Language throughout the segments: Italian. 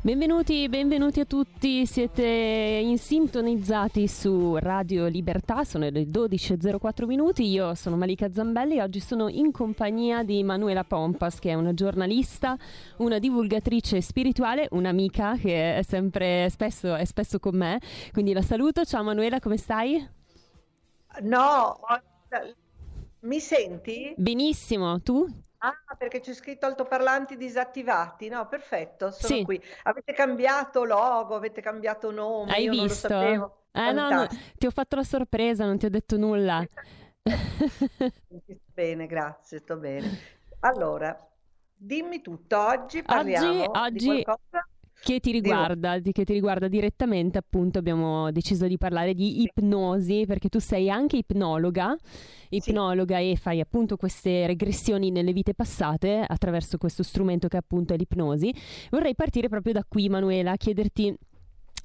Benvenuti, benvenuti a tutti, siete in sintonizzati su Radio Libertà, sono le 12.04 minuti, io sono Malika Zambelli e oggi sono in compagnia di Manuela Pompas che è una giornalista, una divulgatrice spirituale, un'amica che è sempre spesso, è spesso con me, quindi la saluto, ciao Manuela come stai? No, mi senti? Benissimo, tu? Ah, perché c'è scritto altoparlanti disattivati. No, perfetto, sono Sì. qui. Avete cambiato logo, avete cambiato nome, Hai io non lo visto? Eh no, no, ti ho fatto la sorpresa, non ti ho detto nulla. Bene, grazie, sto bene. Allora, dimmi tutto. Oggi parliamo di oggi- qualcosa. Che ti riguarda, di- che ti riguarda direttamente, appunto, abbiamo deciso di parlare di ipnosi, perché tu sei anche ipnologa, ipnologa e fai appunto queste regressioni nelle vite passate attraverso questo strumento che appunto è l'ipnosi. Vorrei partire proprio da qui, Manuela, chiederti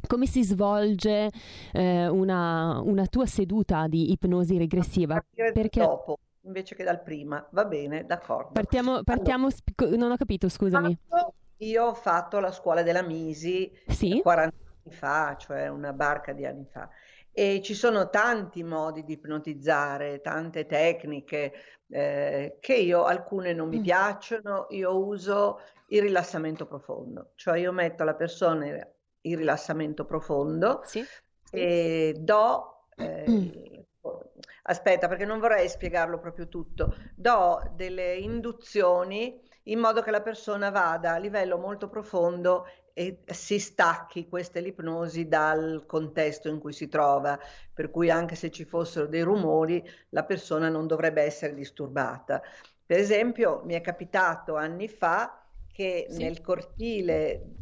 come si svolge eh, una, una tua seduta di ipnosi regressiva. Partire Perché dopo, invece che dal prima. Va bene, d'accordo. partiamo, partiamo sp- co- non ho capito, scusami. Fatto- Io ho fatto la scuola della Misi Sì? 40 anni fa, cioè una barca di anni fa. E ci sono tanti modi di ipnotizzare, tante tecniche, eh, che io alcune non mi Mm. piacciono, io uso il rilassamento profondo, cioè io metto alla persona il rilassamento profondo Sì? e do, eh, aspetta perché non vorrei spiegarlo proprio tutto, do delle induzioni in modo che la persona vada a livello molto profondo e si stacchi, questa l'ipnosi, dal contesto in cui si trova, per cui anche se ci fossero dei rumori, la persona non dovrebbe essere disturbata. Per esempio, mi è capitato anni fa che Sì. nel cortile,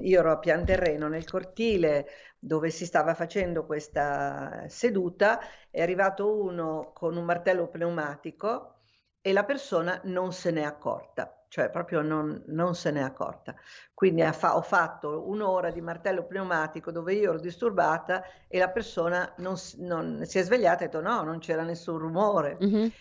io ero a pian terreno, nel cortile dove si stava facendo questa seduta, è arrivato uno con un martello pneumatico e la persona non se n'è accorta, cioè proprio non, non se n'è accorta. Quindi fa- ho fatto un'ora di martello pneumatico dove io ero disturbata e la persona non, non- si è svegliata e ha detto no, non c'era nessun rumore. Mhm.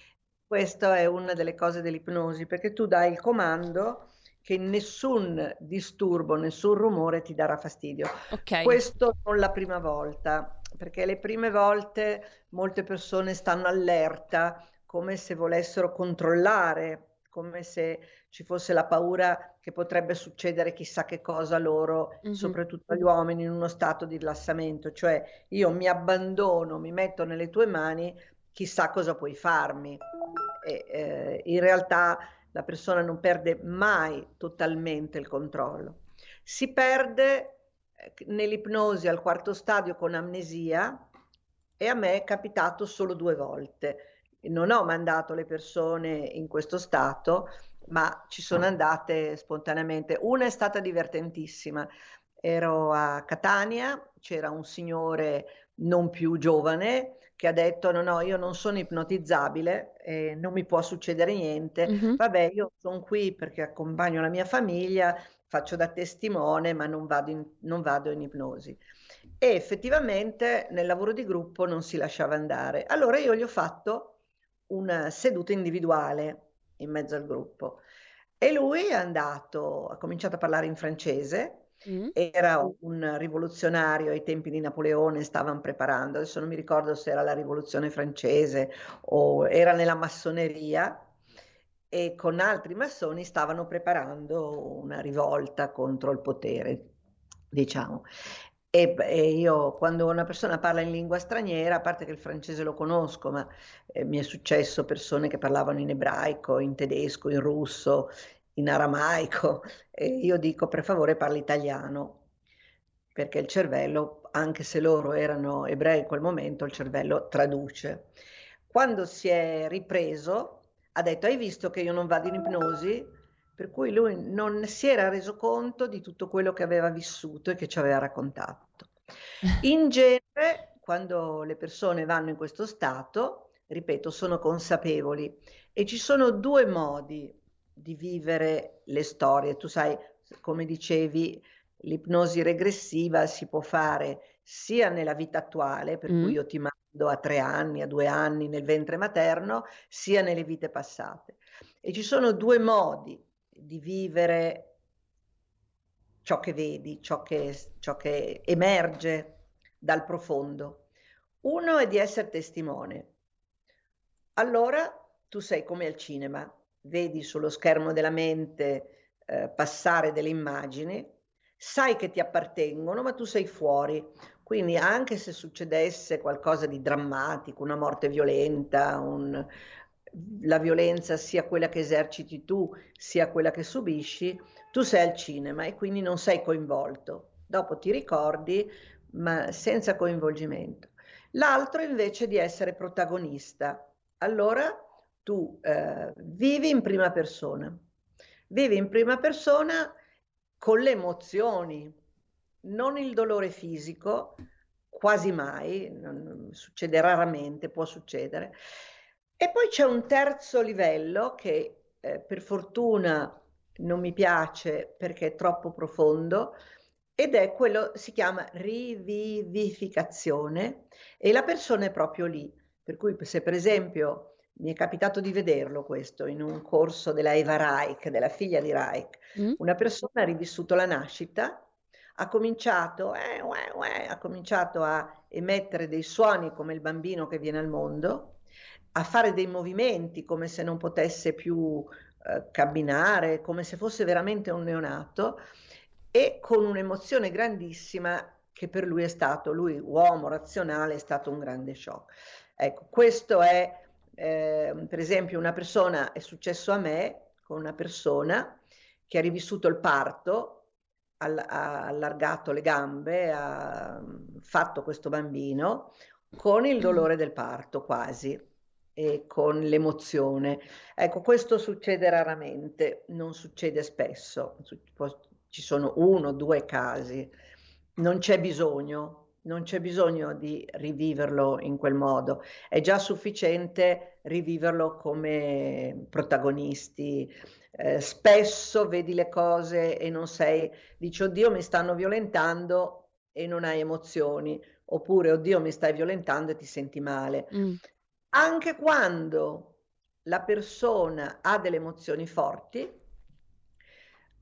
Questa è una delle cose dell'ipnosi, perché tu dai il comando che nessun disturbo, nessun rumore ti darà fastidio. Ok. Questo non la prima volta, perché le prime volte molte persone stanno allerta, come se volessero controllare, come se ci fosse la paura che potrebbe succedere chissà che cosa a loro, Mhm. soprattutto agli uomini, in uno stato di rilassamento, cioè io mi abbandono, mi metto nelle tue mani, chissà cosa puoi farmi. E, eh, in realtà la persona non perde mai totalmente il controllo. Si perde eh, nell'ipnosi al quarto stadio con amnesia e a me è capitato solo due volte. Non ho mandato le persone in questo stato, ma ci sono andate spontaneamente. Una è stata divertentissima. Ero a Catania, c'era un signore non più giovane che ha detto: No, no, io non sono ipnotizzabile, eh, non mi può succedere niente. Mhm. Vabbè, io sono qui perché accompagno la mia famiglia, faccio da testimone, ma non vado in, non vado in ipnosi. E effettivamente nel lavoro di gruppo non si lasciava andare. Allora io gli ho fatto una seduta individuale in mezzo al gruppo e lui è andato, ha cominciato a parlare in francese. Mm. Era un rivoluzionario ai tempi di Napoleone, stavano preparando, adesso non mi ricordo se era la rivoluzione francese o era nella massoneria e con altri massoni stavano preparando una rivolta contro il potere, diciamo. E, e io quando una persona parla in lingua straniera, a parte che il francese lo conosco, ma eh, mi è successo persone che parlavano in ebraico, in tedesco, in russo, in aramaico, e io dico per favore parli italiano, perché il cervello, anche se loro erano ebrei in quel momento, il cervello traduce. Quando si è ripreso, ha detto: Hai visto che io non vado in ipnosi? Per cui lui non si era reso conto di tutto quello che aveva vissuto e che ci aveva raccontato. In genere, quando le persone vanno in questo stato, ripeto, sono consapevoli e ci sono due modi di vivere le storie. Tu sai, come dicevi, l'ipnosi regressiva si può fare sia nella vita attuale, per mm. cui io ti mando a tre anni, a due anni nel ventre materno, sia nelle vite passate. E ci sono due modi di vivere ciò che vedi, ciò che, ciò che emerge dal profondo. Uno è di essere testimone. Allora tu sei come al cinema, vedi sullo schermo della mente eh, passare delle immagini, sai che ti appartengono, ma tu sei fuori. Quindi anche se succedesse qualcosa di drammatico, una morte violenta, un, la violenza sia quella che eserciti tu, sia quella che subisci, tu sei al cinema e quindi non sei coinvolto. Dopo ti ricordi, ma senza coinvolgimento. L'altro invece di essere protagonista. Allora tu eh, vivi in prima persona. Vivi in prima persona con le emozioni, non il dolore fisico, quasi mai, non, succede raramente, può succedere. E poi c'è un terzo livello che eh, per fortuna non mi piace perché è troppo profondo ed è quello, si chiama rivivificazione e la persona è proprio lì. Per cui se per esempio mi è capitato di vederlo questo in un corso della Eva Reich, della figlia di Reich, mm. una persona ha rivissuto la nascita, ha cominciato, eh, uè, uè, ha cominciato a emettere dei suoni come il bambino che viene al mondo, a fare dei movimenti come se non potesse più eh, camminare come se fosse veramente un neonato e con un'emozione grandissima che per lui è stato, lui uomo razionale, è stato un grande shock. Ecco, questo è, eh, per esempio, una persona, è successo a me, con una persona che ha rivissuto il parto, ha allargato le gambe, ha fatto questo bambino con il dolore del parto quasi e con l'emozione. Ecco, questo succede raramente, non succede spesso, ci sono uno o due casi, non c'è bisogno, non c'è bisogno di riviverlo in quel modo, è già sufficiente riviverlo come protagonisti. Eh, spesso vedi le cose e non sei, dici oddio mi stanno violentando e non hai emozioni, oppure oddio mi stai violentando e ti senti male. Mm anche quando la persona ha delle emozioni forti,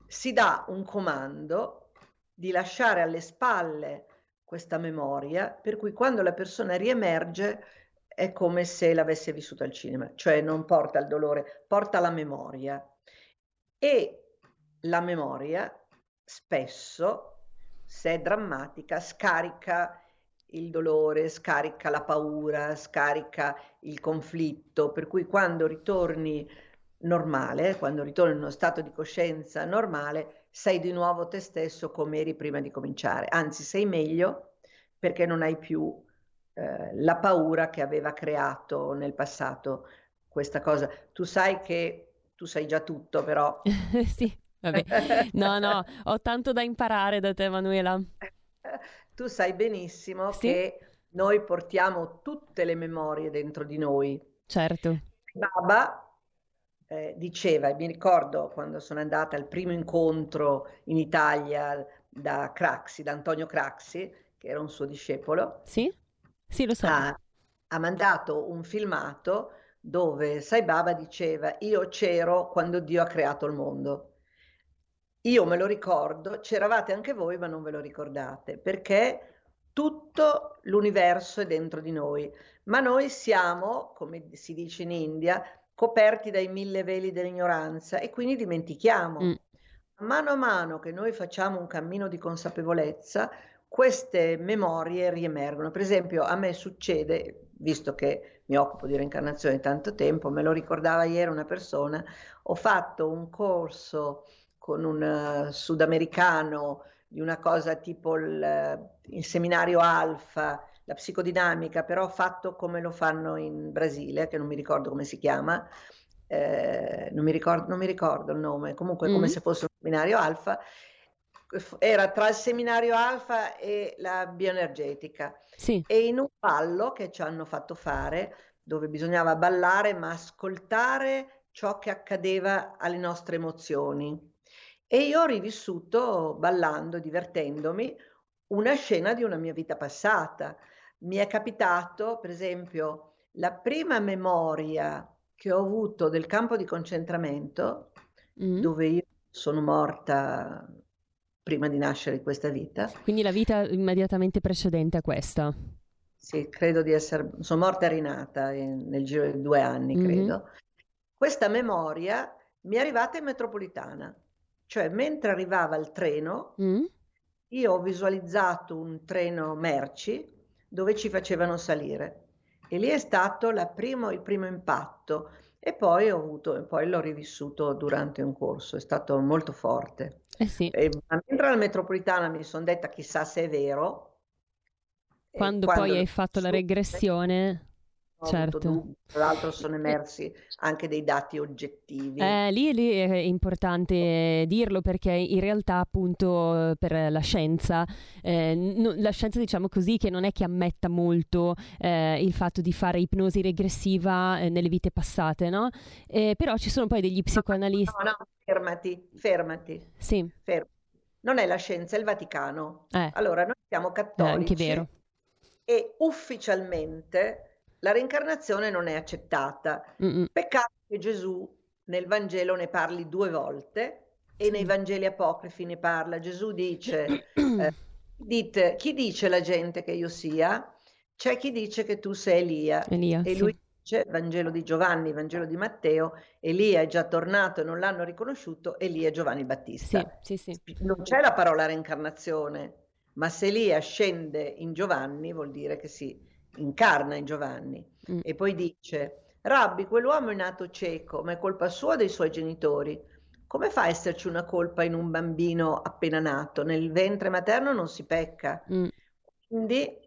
si dà un comando di lasciare alle spalle questa memoria, per cui quando la persona riemerge è come se l'avesse vissuta al cinema, cioè non porta il dolore, porta la memoria. E la memoria spesso, se è drammatica, scarica il dolore, scarica la paura, scarica il conflitto, per cui quando ritorni normale, quando ritorni in uno stato di coscienza normale, sei di nuovo te stesso come eri prima di cominciare, anzi sei meglio perché non hai più eh, la paura che aveva creato nel passato questa cosa. Tu sai che tu sai già tutto, però... sì, vabbè. No, no, ho tanto da imparare da te, Manuela. Tu sai benissimo sì? che noi portiamo tutte le memorie dentro di noi. Certo. Baba eh, diceva, e mi ricordo quando sono andata al primo incontro in Italia da Craxi, da Antonio Craxi, che era un suo discepolo. Sì, sì, lo so. Ha, ha mandato un filmato dove Sai Baba diceva io c'ero quando Dio ha creato il mondo. Io me lo ricordo, c'eravate anche voi, ma non ve lo ricordate, perché tutto l'universo è dentro di noi, ma noi siamo, come si dice in India, coperti dai mille veli dell'ignoranza e quindi dimentichiamo. Mm. Mano a mano che noi facciamo un cammino di consapevolezza, queste memorie riemergono. Per esempio, a me succede, visto che mi occupo di reincarnazione tanto tempo, me lo ricordava ieri una persona, ho fatto un corso con un uh, sudamericano di una cosa tipo il, il seminario alfa, la psicodinamica, però fatto come lo fanno in Brasile, che non mi ricordo come si chiama, eh, non, mi ricordo, non, mi ricordo, il nome, comunque mm come se fosse un seminario alfa, era tra il seminario alfa e la bioenergetica. Sì. E in un ballo che ci hanno fatto fare, dove bisognava ballare ma ascoltare ciò che accadeva alle nostre emozioni. E io ho rivissuto, ballando, divertendomi, una scena di una mia vita passata. Mi è capitato, per esempio, la prima memoria che ho avuto del campo di concentramento, mm. dove io sono morta prima di nascere in questa vita. Quindi la vita immediatamente precedente a questa? Sì, credo di essere, sono morta rinata in, nel giro di due anni, mm-hmm. credo. Questa memoria mi è arrivata in metropolitana, cioè mentre arrivava il treno, mm. io ho visualizzato un treno merci dove ci facevano salire e lì è stato primo, il primo impatto e poi, ho avuto, poi l'ho rivissuto durante un corso, è stato molto forte. Eh sì. e, mentre alla metropolitana mi sono detta chissà se è vero. Quando, quando poi hai fatto la regressione certo. Tra l'altro sono emersi anche dei dati oggettivi. Eh, lì, lì, è importante dirlo perché in realtà appunto per la scienza, eh, no, la scienza diciamo così che non è che ammetta molto eh, il fatto di fare ipnosi regressiva eh, nelle vite passate, no? Eh, però ci sono poi degli psicoanalisti... No, no, fermati, fermati. Sì. Fermati. Non è la scienza, è il Vaticano. Eh. Allora, noi siamo cattolici. È anche vero. E ufficialmente la reincarnazione non è accettata. Mm-mm. Peccato che Gesù nel Vangelo ne parli due volte e nei Vangeli apocrifi ne parla. Gesù dice, eh, dite, chi dice la gente che io sia? C'è chi dice che tu sei Elia. Elia e sì. lui dice, Vangelo di Giovanni, Vangelo di Matteo, Elia è già tornato e non l'hanno riconosciuto, Elia è Giovanni Battista. Sì, sì, non c'è la parola reincarnazione, ma se Elia scende in Giovanni vuol dire che sì incarna in Giovanni mm. e poi dice Rabbi, quell'uomo è nato cieco, ma è colpa sua o dei suoi genitori. Come fa a esserci una colpa in un bambino appena nato? Nel ventre materno non si pecca. Mm. Quindi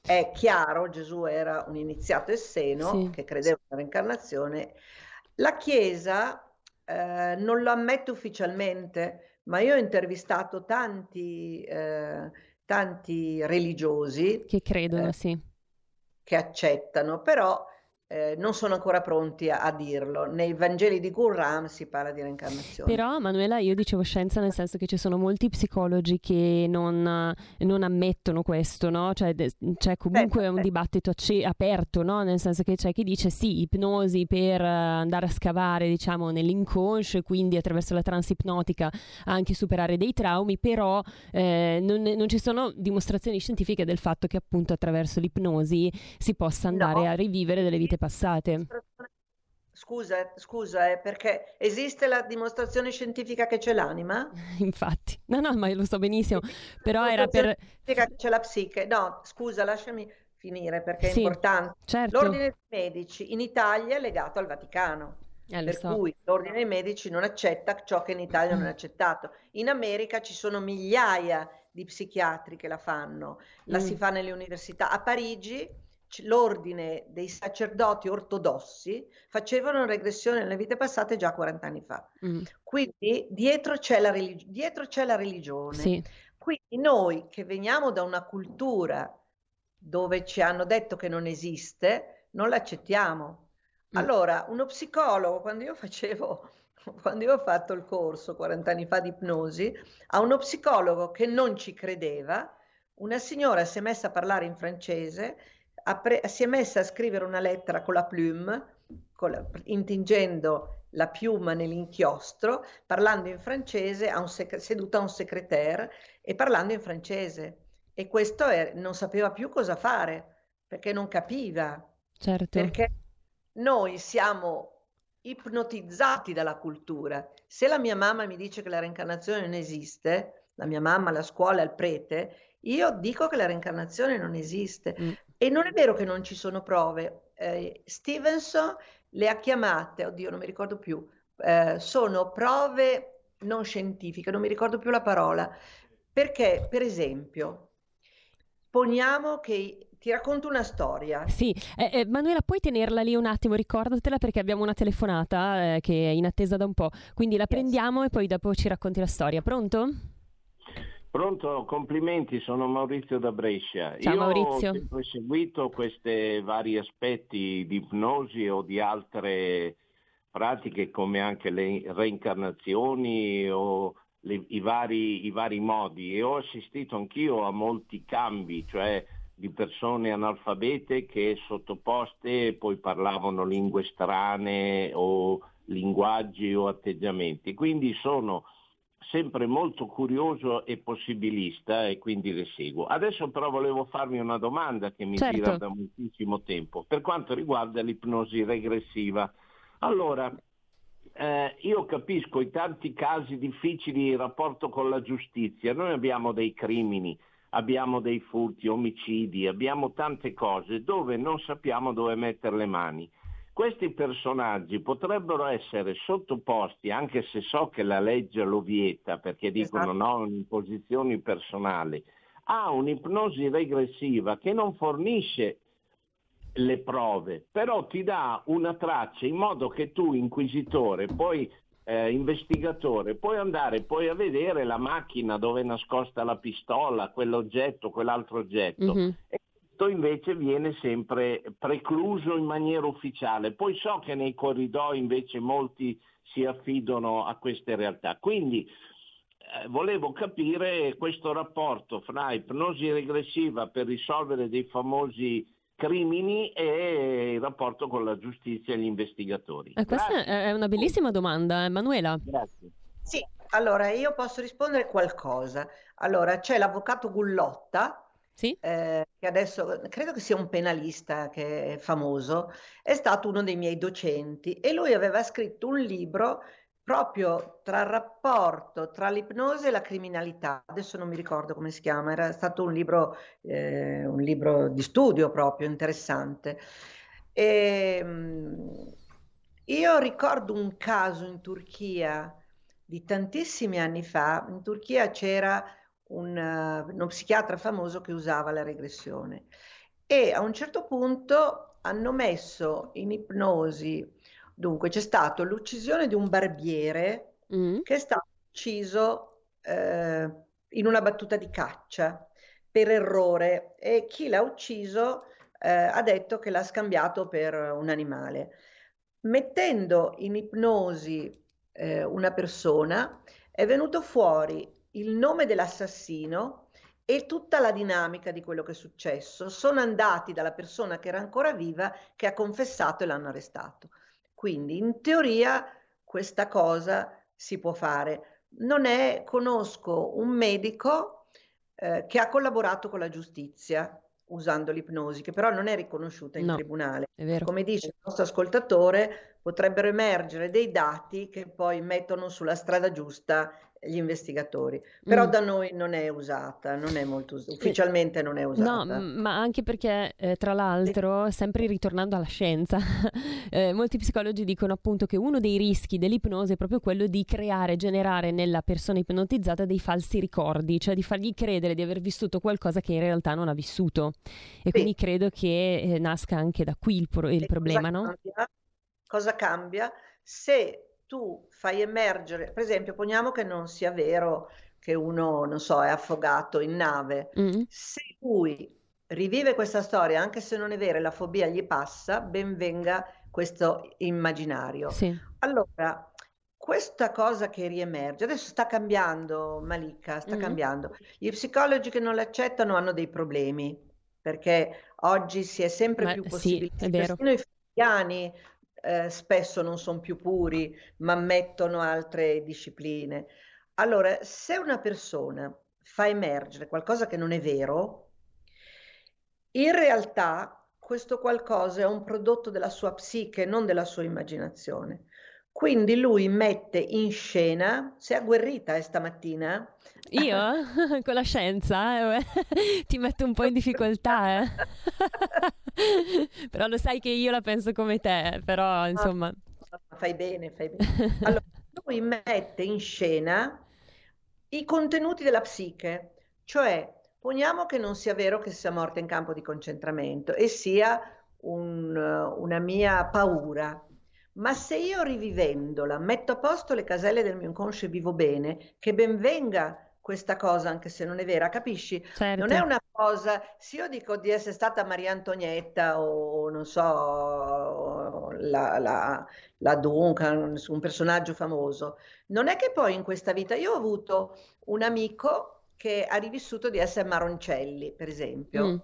è chiaro, Gesù era un iniziato esseno sì. che credeva nella reincarnazione. La Chiesa eh, non lo ammette ufficialmente, ma io ho intervistato tanti, eh, tanti religiosi che credono, eh, sì che accettano, però eh, non sono ancora pronti a, a, dirlo. Nei Vangeli di Qur'an si parla di reincarnazione. Però, Manuela, io dicevo scienza nel senso che ci sono molti psicologi che non, non ammettono questo, no? Cioè, de- c'è comunque eh, un dibattito ac- aperto, no? Nel senso che c'è chi dice sì, ipnosi per andare a scavare, diciamo, nell'inconscio e quindi attraverso la transipnotica anche superare dei traumi, però eh, non, non, ci sono dimostrazioni scientifiche del fatto che appunto attraverso l'ipnosi si possa andare no. a rivivere delle vite passate. Scusa, scusa, eh, perché esiste la dimostrazione scientifica che c'è l'anima? Infatti, no, no, ma lo so benissimo, però era per... che c'è la psiche, no, scusa, lasciami finire perché è sì, importante. Certo. L'ordine dei medici in Italia è legato al Vaticano. Eh, per so. cui l'ordine dei medici non accetta ciò che in Italia non è accettato. In America ci sono migliaia di psichiatri che la fanno, la mm. si fa nelle università. A Parigi l'ordine dei sacerdoti ortodossi facevano regressione nelle vite passate già 40 anni fa. Mm. Quindi dietro c'è la, religi- dietro c'è la religione. Sì. Quindi noi che veniamo da una cultura dove ci hanno detto che non esiste, non l'accettiamo. Mm. Allora, uno psicologo, quando io facevo, quando io ho fatto il corso 40 anni fa di ipnosi, a uno psicologo che non ci credeva, una signora si è messa a parlare in francese pre- si è messa a scrivere una lettera con la plume, con la, intingendo la piuma nell'inchiostro, parlando in francese, a un sec- seduta a un secrétaire e parlando in francese. E questo è, non sapeva più cosa fare, perché non capiva. Certo. Perché noi siamo ipnotizzati dalla cultura. Se la mia mamma mi dice che la reincarnazione non esiste, la mia mamma, la scuola, il prete, io dico che la reincarnazione non esiste. Mm. E non è vero che non ci sono prove. Eh, Stevenson le ha chiamate, oddio non mi ricordo più, eh, sono prove non scientifiche, non mi ricordo più la parola, perché per esempio poniamo che ti racconto una storia. Sì, eh, eh, Manuela, puoi tenerla lì un attimo, ricordatela perché abbiamo una telefonata eh, che è in attesa da un po', quindi la yes. prendiamo e poi dopo ci racconti la storia. Pronto? Pronto, complimenti, sono Maurizio da Brescia. Ciao Io Maurizio. ho seguito questi vari aspetti di ipnosi o di altre pratiche come anche le reincarnazioni o le, i, vari, i vari modi e ho assistito anch'io a molti cambi, cioè di persone analfabete che sottoposte poi parlavano lingue strane o linguaggi o atteggiamenti. Quindi sono sempre molto curioso e possibilista e quindi le seguo. Adesso però volevo farmi una domanda che mi certo. gira da moltissimo tempo per quanto riguarda l'ipnosi regressiva. Allora, eh, io capisco i tanti casi difficili in rapporto con la giustizia, noi abbiamo dei crimini, abbiamo dei furti, omicidi, abbiamo tante cose dove non sappiamo dove mettere le mani. Questi personaggi potrebbero essere sottoposti, anche se so che la legge lo vieta, perché dicono esatto. no, imposizioni personali, a un'ipnosi regressiva che non fornisce le prove, però ti dà una traccia in modo che tu, inquisitore, poi eh, investigatore, puoi andare poi a vedere la macchina dove è nascosta la pistola, quell'oggetto, quell'altro oggetto. Mm-hmm. Questo invece viene sempre precluso in maniera ufficiale. Poi so che nei corridoi invece molti si affidano a queste realtà. Quindi eh, volevo capire questo rapporto fra ipnosi regressiva per risolvere dei famosi crimini e il rapporto con la giustizia e gli investigatori. Eh, questa è una bellissima domanda, Emanuela. Grazie. Sì, allora io posso rispondere qualcosa. Allora, c'è l'avvocato Gullotta sì. eh, che adesso credo che sia un penalista che è famoso, è stato uno dei miei docenti e lui aveva scritto un libro proprio tra il rapporto tra l'ipnosi e la criminalità. Adesso non mi ricordo come si chiama, era stato un libro, eh, un libro di studio proprio interessante. E, ehm, io ricordo un caso in Turchia di tantissimi anni fa, in Turchia c'era un, uh, uno psichiatra famoso che usava la regressione e a un certo punto hanno messo in ipnosi, dunque c'è stata l'uccisione di un barbiere mm. che è stato ucciso eh, in una battuta di caccia per errore e chi l'ha ucciso eh, ha detto che l'ha scambiato per un animale. Mettendo in ipnosi eh, una persona è venuto fuori il nome dell'assassino e tutta la dinamica di quello che è successo. Sono andati dalla persona che era ancora viva, che ha confessato e l'hanno arrestato. Quindi in teoria questa cosa si può fare. Non è, conosco un medico eh, che ha collaborato con la giustizia usando l'ipnosi, che però non è riconosciuta in no, tribunale. Come dice il nostro ascoltatore, potrebbero emergere dei dati che poi mettono sulla strada giusta gli investigatori, però mm. da noi non è usata, non è molto us- ufficialmente non è usata. No, ma anche perché eh, tra l'altro, sempre ritornando alla scienza, eh, molti psicologi dicono appunto che uno dei rischi dell'ipnosi è proprio quello di creare, generare nella persona ipnotizzata dei falsi ricordi, cioè di fargli credere di aver vissuto qualcosa che in realtà non ha vissuto. E sì. quindi credo che eh, nasca anche da qui il, pro- il problema, cosa no? Cambia? Cosa cambia? Se tu fai emergere, per esempio, poniamo che non sia vero che uno, non so, è affogato in nave, mm. se lui rivive questa storia, anche se non è vera, la fobia gli passa, ben venga questo immaginario. Sì. Allora, questa cosa che riemerge, adesso sta cambiando, Malika, sta mm. cambiando. Gli psicologi che non l'accettano hanno dei problemi, perché oggi si è sempre Ma, più possibile, sì, persino i fighiani eh, spesso non sono più puri, ma mettono altre discipline. Allora, se una persona fa emergere qualcosa che non è vero, in realtà questo qualcosa è un prodotto della sua psiche, non della sua immaginazione. Quindi lui mette in scena, sei agguerrita eh, stamattina? Io? Con la scienza? Eh? Ti metto un po' in difficoltà, eh? però lo sai che io la penso come te, però insomma... Fai bene, fai bene. Allora, lui mette in scena i contenuti della psiche, cioè poniamo che non sia vero che sia morta in campo di concentramento e sia un, una mia paura, ma se io rivivendola metto a posto le caselle del mio inconscio e vivo bene, che ben venga questa cosa, anche se non è vera, capisci? Certo. Non è una cosa, se io dico di essere stata Maria Antonietta o non so, la, la, la Duncan, un personaggio famoso, non è che poi in questa vita io ho avuto un amico che ha rivissuto di essere Maroncelli, per esempio. Mm.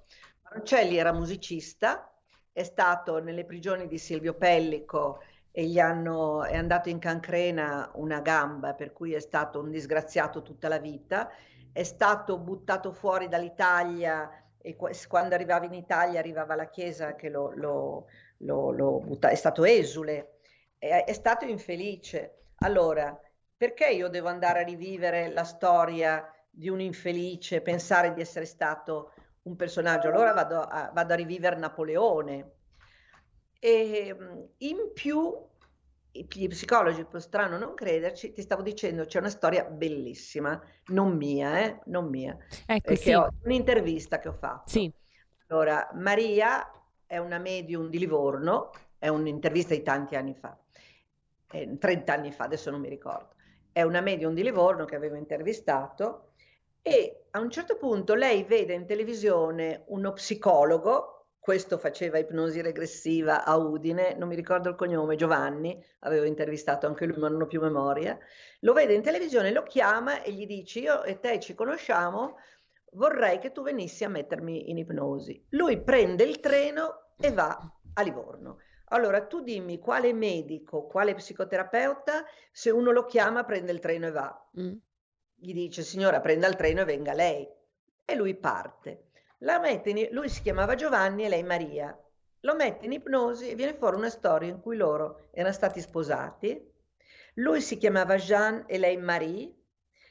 Maroncelli era musicista, è stato nelle prigioni di Silvio Pellico e gli hanno, è andato in cancrena una gamba, per cui è stato un disgraziato tutta la vita, è stato buttato fuori dall'Italia e quando arrivava in Italia arrivava la Chiesa che lo, lo, lo, lo butta, è stato esule, è, è stato infelice. Allora, perché io devo andare a rivivere la storia di un infelice, pensare di essere stato un personaggio? Allora vado a, vado a rivivere Napoleone e ehm, in più, gli psicologi, per strano non crederci, ti stavo dicendo, c'è una storia bellissima, non mia, eh? non mia, ecco, sì. ho, un'intervista che ho fatto. Sì. Allora, Maria è una medium di Livorno, è un'intervista di tanti anni fa, eh, 30 anni fa, adesso non mi ricordo. È una medium di Livorno che avevo intervistato e a un certo punto lei vede in televisione uno psicologo questo faceva ipnosi regressiva a Udine, non mi ricordo il cognome, Giovanni, avevo intervistato anche lui ma non ho più memoria, lo vede in televisione, lo chiama e gli dice io e te ci conosciamo, vorrei che tu venissi a mettermi in ipnosi. Lui prende il treno e va a Livorno. Allora tu dimmi quale medico, quale psicoterapeuta, se uno lo chiama prende il treno e va. Mm. Gli dice signora prenda il treno e venga lei. E lui parte. In, lui si chiamava Giovanni e lei Maria. Lo mette in ipnosi e viene fuori una storia in cui loro erano stati sposati. Lui si chiamava Jean e lei Marie.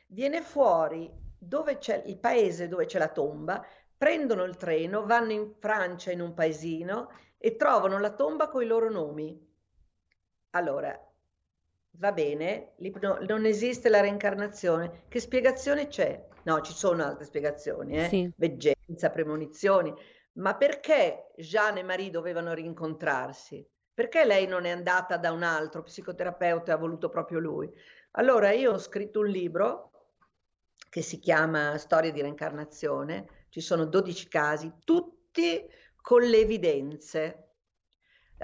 Viene fuori dove c'è il paese dove c'è la tomba, prendono il treno, vanno in Francia in un paesino e trovano la tomba con i loro nomi. Allora, va bene, non esiste la reincarnazione. Che spiegazione c'è? No, ci sono altre spiegazioni, eh? Sì. Veggenza, premonizioni. Ma perché Jeanne e Marie dovevano rincontrarsi? Perché lei non è andata da un altro psicoterapeuta e ha voluto proprio lui? Allora io ho scritto un libro che si chiama Storia di reincarnazione, ci sono 12 casi, tutti con le evidenze.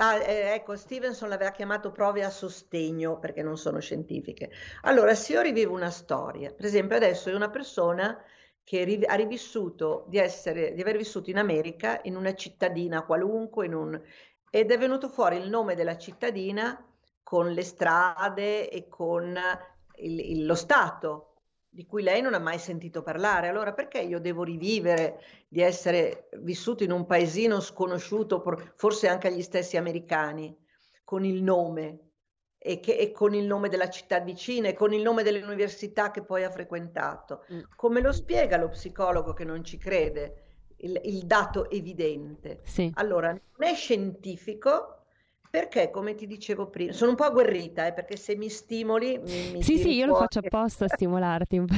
Ah, eh, ecco, Stevenson l'aveva chiamato prove a sostegno perché non sono scientifiche. Allora, se io rivivo una storia, per esempio adesso è una persona che ri- ha rivissuto di, essere, di aver vissuto in America in una cittadina qualunque un... ed è venuto fuori il nome della cittadina con le strade e con il, il, lo Stato di cui lei non ha mai sentito parlare. Allora perché io devo rivivere di essere vissuto in un paesino sconosciuto, forse anche agli stessi americani, con il nome e, che, e con il nome della città vicina e con il nome dell'università che poi ha frequentato? Mm. Come lo spiega lo psicologo che non ci crede? Il, il dato evidente. Sì. Allora, non è scientifico, perché, come ti dicevo prima, sono un po' agguerrita, eh, perché se mi stimoli... Mi, mi sì, sì, io lo faccio apposta a stimolarti un po'.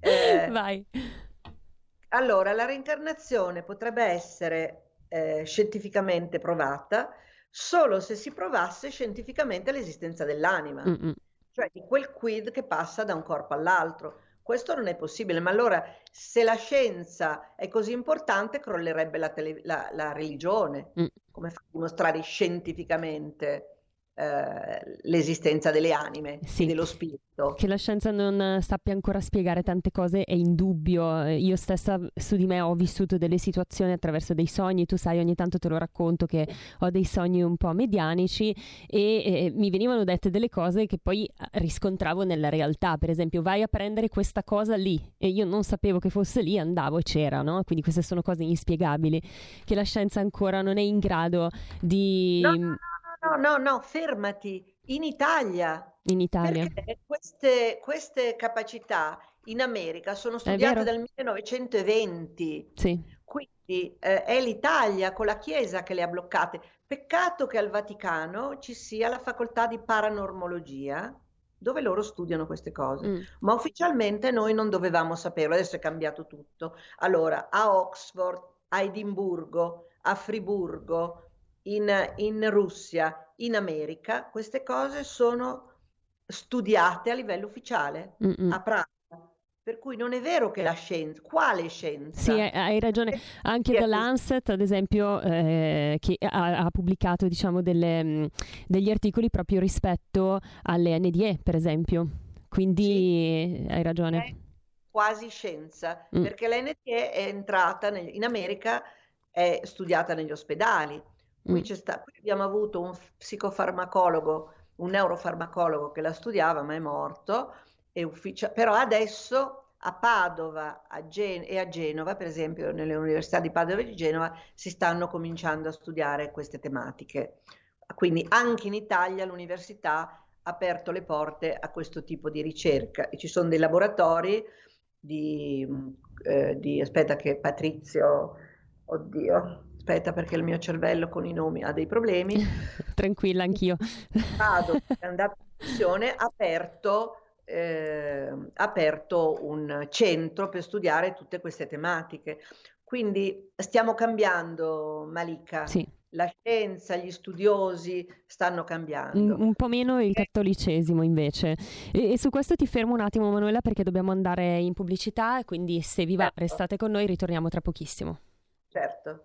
eh, Vai. Allora, la reincarnazione potrebbe essere eh, scientificamente provata solo se si provasse scientificamente l'esistenza dell'anima, Mm-mm. cioè di quel quid che passa da un corpo all'altro. Questo non è possibile, ma allora se la scienza è così importante crollerebbe la, tele- la, la religione. Mm. Come dimostrare scientificamente eh, l'esistenza delle anime sì. dello spirito. Che la scienza non sappia ancora spiegare tante cose è indubbio. Io stessa su di me ho vissuto delle situazioni attraverso dei sogni, tu sai, ogni tanto te lo racconto che ho dei sogni un po' medianici e, e mi venivano dette delle cose che poi riscontravo nella realtà. Per esempio, vai a prendere questa cosa lì e io non sapevo che fosse lì, andavo e c'era, no? Quindi queste sono cose inspiegabili che la scienza ancora non è in grado di... No, no, no no, no, no, fermati. In Italia. In Italia. Queste, queste capacità in America sono studiate dal 1920. Sì. Quindi eh, è l'Italia con la Chiesa che le ha bloccate. Peccato che al Vaticano ci sia la facoltà di paranormologia dove loro studiano queste cose, mm. ma ufficialmente noi non dovevamo saperlo, adesso è cambiato tutto. Allora, a Oxford, a Edimburgo, a Friburgo, in, in Russia, in America, queste cose sono studiate a livello ufficiale, Mm-mm. a Praga. Per cui non è vero che la scienza, quale scienza? Sì, hai ragione. Anche The Lancet, ad esempio, eh, che ha, ha pubblicato diciamo, delle, mm, degli articoli proprio rispetto alle NDE, per esempio. Quindi sì. hai ragione. È quasi scienza, mm. perché l'NDE è entrata nel, in America, è studiata negli ospedali. Qui, mm. sta, qui abbiamo avuto un psicofarmacologo, un neurofarmacologo che la studiava, ma è morto ufficia- però adesso a Padova a Gen- e a Genova, per esempio nelle università di Padova e di Genova, si stanno cominciando a studiare queste tematiche. Quindi anche in Italia l'università ha aperto le porte a questo tipo di ricerca e ci sono dei laboratori di, eh, di aspetta che Patrizio, oddio, aspetta perché il mio cervello con i nomi ha dei problemi. Tranquilla, anch'io. Vado, è andato in missione, aperto eh, aperto un centro per studiare tutte queste tematiche. Quindi stiamo cambiando, Malika. Sì. La scienza, gli studiosi stanno cambiando. Un, un po' meno il cattolicesimo invece. E, e, su questo ti fermo un attimo Manuela perché dobbiamo andare in pubblicità, quindi se vi va certo. restate con noi, ritorniamo tra pochissimo. Certo.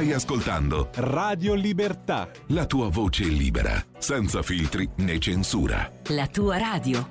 Stai ascoltando Radio Libertà. La tua voce libera, senza filtri né censura. La tua radio.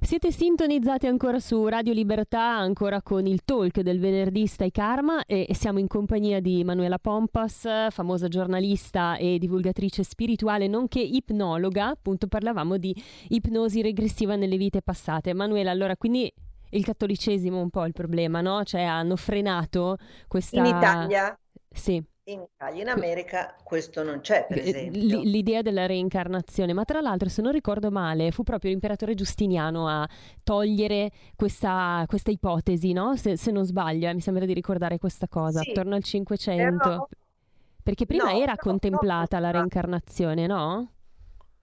Siete sintonizzati ancora su Radio Libertà, ancora con il talk del venerdì Stai Karma e siamo in compagnia di Manuela Pompas, famosa giornalista e divulgatrice spirituale, nonché ipnologa. Appunto parlavamo di ipnosi regressiva nelle vite passate. Manuela, allora quindi il cattolicesimo un po' il problema, no? Cioè hanno frenato questa... In Italia? Sì. In Italia, in America questo non c'è, per esempio. L'idea della reincarnazione, ma tra l'altro, se non ricordo male, fu proprio l'imperatore Giustiniano a togliere questa, questa ipotesi, no? Se, se, non sbaglio, eh, mi sembra di ricordare questa cosa, sì, attorno al 500. Però... Perché prima no, era contemplata la reincarnazione, no?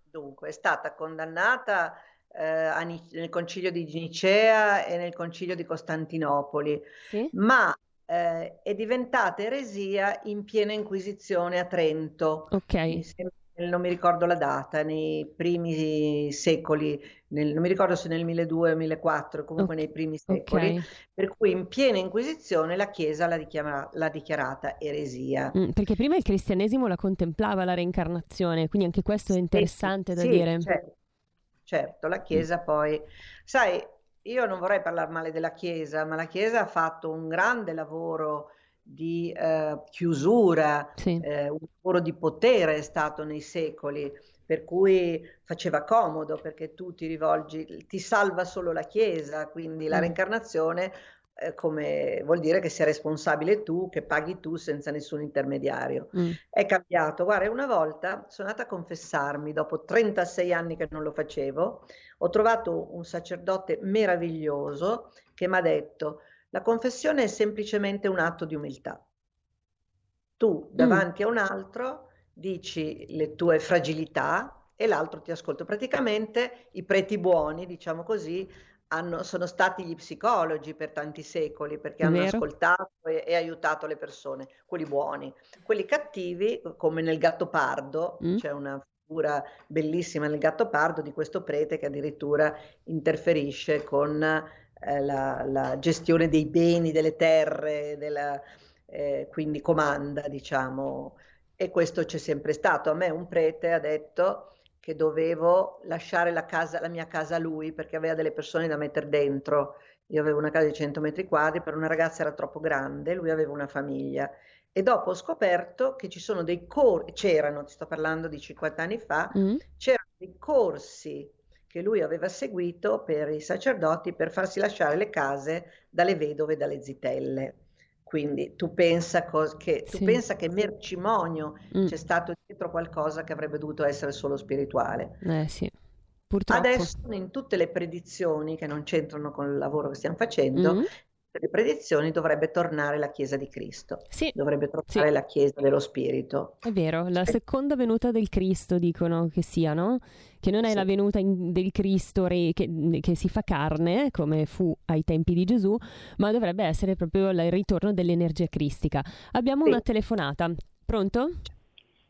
Dunque, è stata condannata eh, nel concilio di Nicea e nel concilio di Costantinopoli, sì? ma eh, è diventata eresia in piena inquisizione a Trento. Ok. non mi ricordo la data, nei primi secoli, nel, non mi ricordo se nel 1200 o 1400, comunque okay. nei primi secoli, okay. per cui in piena inquisizione la Chiesa l'ha, dichiara- l'ha dichiarata eresia. Mm, perché prima il cristianesimo la contemplava la reincarnazione, quindi anche questo è interessante sì, da sì, dire. Certo. Certo, la Chiesa poi, sai, io non vorrei parlare male della Chiesa, ma la Chiesa ha fatto un grande lavoro di eh, chiusura, sì. eh, un lavoro di potere è stato nei secoli, per cui faceva comodo perché tu ti rivolgi, ti salva solo la Chiesa, quindi la mm. reincarnazione eh, come vuol dire che sei responsabile tu, che paghi tu senza nessun intermediario. Mm. È cambiato. Guarda, una volta sono andata a confessarmi, dopo 36 anni che non lo facevo, ho trovato un sacerdote meraviglioso che mi ha detto, la confessione è semplicemente un atto di umiltà. Tu mm. davanti mm. a un altro dici le tue fragilità e l'altro ti ascolta. Praticamente i preti buoni, diciamo così, hanno, sono stati gli psicologi per tanti secoli perché hanno Vero. ascoltato e, e, aiutato le persone, quelli buoni. Quelli cattivi, come nel Gattopardo, mm. c'è una figura bellissima nel Gattopardo di questo prete che addirittura interferisce con eh, la, la, gestione dei beni, delle terre, della, eh, quindi comanda, diciamo. E questo c'è sempre stato. A me un prete ha detto che dovevo lasciare la, casa, la mia casa a lui perché aveva delle persone da mettere dentro. Io avevo una casa di 100 metri quadri, per una ragazza era troppo grande, lui aveva una famiglia e dopo ho scoperto che ci sono dei corsi, c'erano, ti sto parlando di 50 anni fa, mm. c'erano dei corsi che lui aveva seguito per i sacerdoti per farsi lasciare le case dalle vedove e dalle zitelle. Quindi tu pensa, che, tu sì. pensa che mercimonio mm. c'è stato dietro qualcosa che avrebbe dovuto essere solo spirituale. Eh sì. Purtroppo. Adesso in tutte le predizioni che non c'entrano con il lavoro che stiamo facendo, mm le predizioni dovrebbe tornare la Chiesa di Cristo, sì, dovrebbe tornare sì. la Chiesa dello Spirito. È vero, la seconda venuta del Cristo dicono che sia, no? Che non è sì. la venuta in, del Cristo re, che, che, si fa carne, come fu ai tempi di Gesù, ma dovrebbe essere proprio il ritorno dell'energia cristica. Abbiamo una telefonata. Pronto?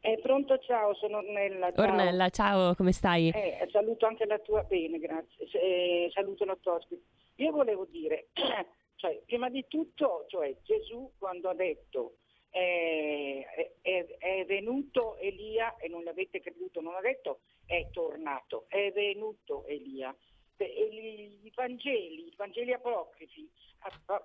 Eh, pronto, ciao, sono Ornella. Ciao. Ornella, ciao, come stai? Eh, saluto anche la tua, bene, grazie. Eh, saluto la tua ospite. Io volevo dire, Cioè, prima di tutto, cioè, Gesù quando ha detto eh, è, è, venuto Elia e non l'avete creduto, non ha detto è tornato, è venuto Elia. E I Vangeli, i Vangeli apocrifi,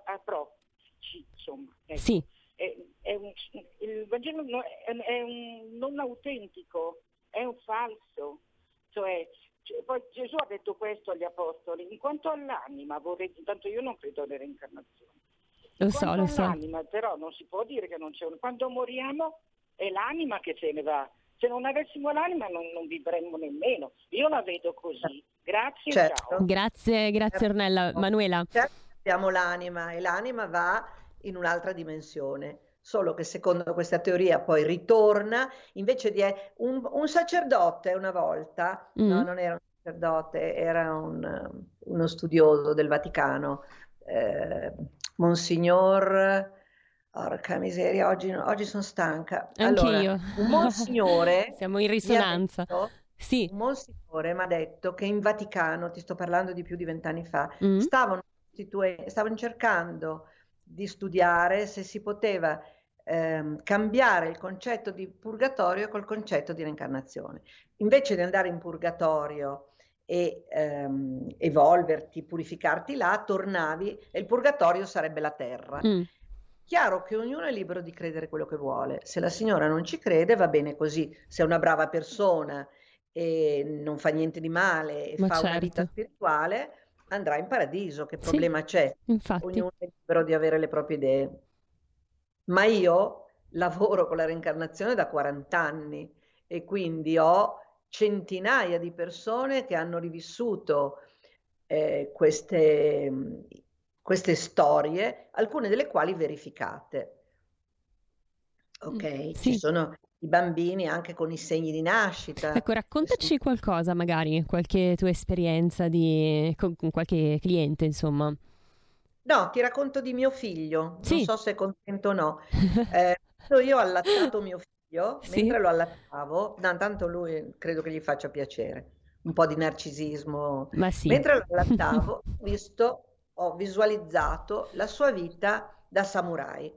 apocrifi insomma, ecco, sì. è, è un, il Vangelo è, un non autentico, è un falso, cioè cioè, poi Gesù ha detto questo agli apostoli, in quanto all'anima, vorrei, intanto io non credo alle reincarnazioni. Lo so, lo so. Però non si può dire che non c'è un... Quando moriamo è l'anima che se ne va. Se non avessimo l'anima non, non vivremmo nemmeno. Io la vedo così. Grazie, certo. ciao. Grazie, grazie Ornella. Manuela. Certo, abbiamo l'anima e l'anima va in un'altra dimensione solo che secondo questa teoria poi ritorna, invece di un, un sacerdote una volta, mm. no, non era un sacerdote, era un, uno studioso del Vaticano, eh, Monsignor... Porca miseria, oggi, oggi sono stanca. Allora, un monsignore... Siamo in risonanza. Detto, sì. Un monsignore mi ha detto che in Vaticano, ti sto parlando di più di vent'anni fa, mm. stavano, stavano cercando di studiare se si poteva ehm, cambiare il concetto di purgatorio col concetto di reincarnazione. Invece di andare in purgatorio e ehm, evolverti, purificarti là, tornavi e il purgatorio sarebbe la terra. Mm. Chiaro che ognuno è libero di credere quello che vuole. Se la signora non ci crede, va bene così. Se è una brava persona e non fa niente di male e Ma fa certo. una vita certo. spirituale, andrà in paradiso, che problema sì, c'è? Infatti. Ognuno è libero di avere le proprie idee. Ma io lavoro con la reincarnazione da 40 anni e quindi ho centinaia di persone che hanno rivissuto eh, queste, queste storie, alcune delle quali verificate. Ok, sì. ci sono i bambini anche con i segni di nascita. Ecco, raccontaci qualcosa, magari, qualche tua esperienza di, con, con qualche cliente, insomma. No, ti racconto di mio figlio, sì. non so se è contento o no. Eh, io ho allattato mio figlio, sì. mentre lo allattavo, no, tanto lui credo che gli faccia piacere, un po' di narcisismo. Ma sì. Mentre lo allattavo, ho visto, ho visualizzato la sua vita da samurai.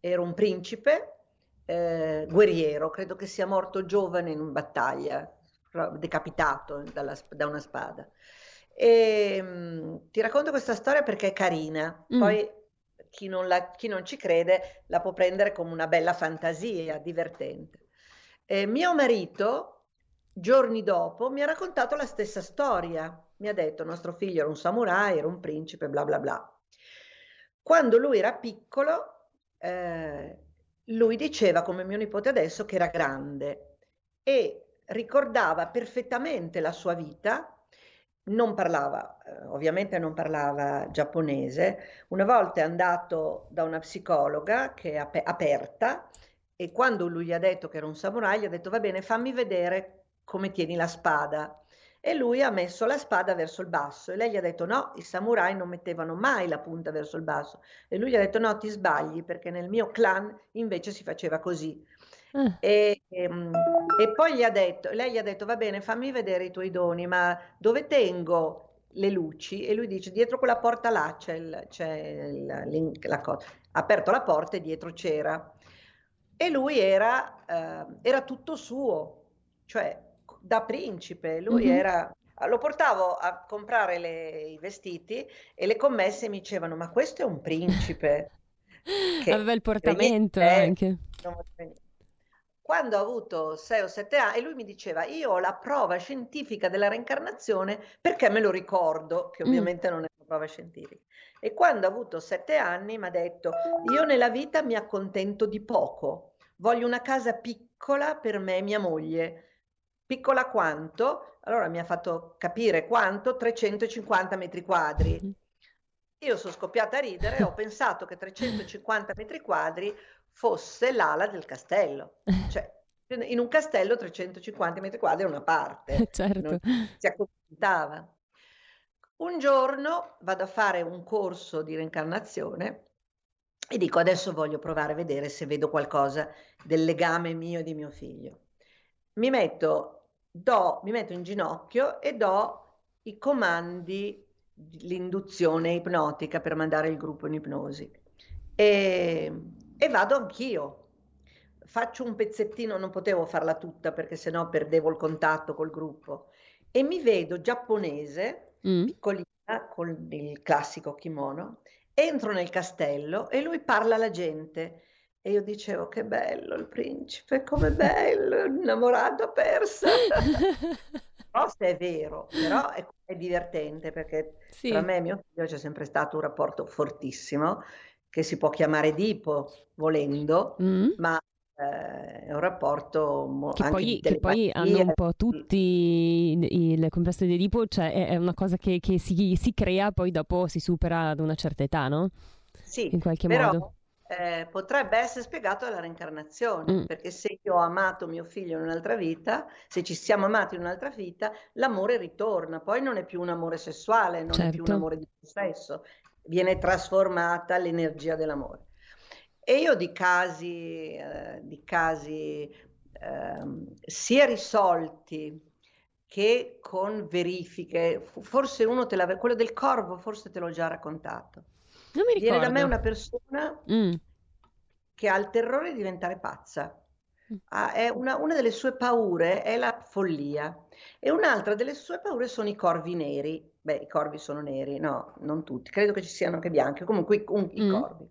Era un principe eh, guerriero, credo che sia morto giovane in battaglia, decapitato dalla, da una spada. E mh, mm, ti racconto questa storia perché è carina, mm. poi chi non, la, chi non, ci crede la può prendere come una bella fantasia, divertente. E mio marito, giorni dopo, mi ha raccontato la stessa storia. Mi ha detto, nostro figlio era un samurai, era un principe, bla bla bla. Quando lui era piccolo, eh, lui diceva, come mio nipote adesso, che era grande e ricordava perfettamente la sua vita. Non parlava, eh, ovviamente non parlava giapponese. Una volta è andato da una psicologa che è ap- aperta e quando lui gli ha detto che era un samurai, gli ha detto va bene, fammi vedere come tieni la spada e lui ha messo la spada verso il basso e lei gli ha detto no, i samurai non mettevano mai la punta verso il basso e lui gli ha detto no, ti sbagli perché nel mio clan invece si faceva così. Ah. E, e, ehm, e, poi gli ha detto, lei gli ha detto va bene, fammi vedere i tuoi doni, ma dove tengo le luci? E lui dice dietro quella porta là c'è, il, c'è il, la cosa. Ha aperto la porta e dietro c'era. E lui era, uh, era tutto suo, cioè da principe, lui mm-hmm. era lo portavo a comprare le, i vestiti e le commesse mi dicevano ma questo è un principe Aveva il portamento anche. Quando ho avuto 6 o 7 anni, e lui mi diceva, io ho la prova scientifica della reincarnazione perché me lo ricordo, che ovviamente mm. non è una prova scientifica. E quando ho avuto 7 anni mi ha detto, io nella vita mi accontento di poco, voglio una casa piccola per me e mia moglie. Piccola quanto? Allora mi ha fatto capire quanto, 350 metri quadri. Mm. Io sono scoppiata a ridere e ho pensato che 350 metri quadri fosse l'ala del castello. Cioè, in un castello 350 metri quadri è una parte. Certo. Non si accontentava. Un giorno vado a fare un corso di reincarnazione e dico adesso voglio provare a vedere se vedo qualcosa del legame mio e di mio figlio. Mi metto, do, mi metto in ginocchio e do i comandi l'induzione ipnotica per mandare il gruppo in ipnosi. E, e vado anch'io. Faccio un pezzettino, non potevo farla tutta perché sennò perdevo il contatto col gruppo. E mi vedo giapponese, mm. piccolina, con il classico kimono, entro nel castello e lui parla alla gente. E io dicevo, che bello il principe, come bello, innamorato, persa. se è vero, però è, è divertente perché sì. tra me e mio figlio c'è sempre stato un rapporto fortissimo che si può chiamare Dipo volendo, mm. ma eh, è un rapporto mo- che poi, che poi hanno un po' tutti il complesso di Edipo, cioè è, è una cosa che, che si, si, crea, poi dopo si supera ad una certa età, no? Sì, in qualche però, modo eh, potrebbe essere spiegato dalla reincarnazione, mm. perché se io ho amato mio figlio in un'altra vita, se ci siamo amati in un'altra vita, l'amore ritorna, poi non è più un amore sessuale, non certo. è più un certo. amore di sesso, viene trasformata l'energia dell'amore. E io di casi, eh, di casi eh, sia risolti che con verifiche, forse uno te l'aveva, quello del corvo, forse te l'ho già raccontato non mi ricordo. Viene da me una persona mm. che ha il terrore di diventare pazza. Ha, una, una, delle sue paure è la follia e un'altra delle sue paure sono i corvi neri. Beh, i corvi sono neri, no, non tutti, credo che ci siano anche bianchi, comunque i, un, i mm. corvi.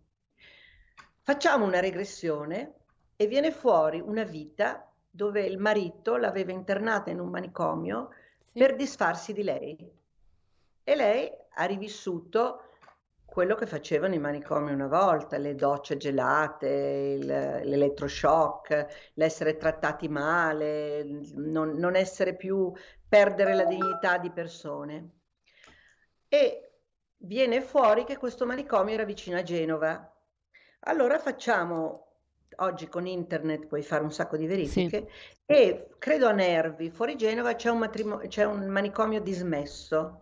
Facciamo una regressione e viene fuori una vita dove il marito l'aveva internata in un manicomio sì. per disfarsi di lei. E lei ha rivissuto quello che facevano i manicomi una volta, le docce gelate, il, l'elettroshock, l'essere trattati male, non, non essere più, perdere la dignità di persone. E viene fuori che questo manicomio era vicino a Genova. Allora facciamo, oggi con internet puoi fare un sacco di verifiche, sì. e credo a Nervi, fuori Genova c'è un, matrimo- c'è un manicomio dismesso,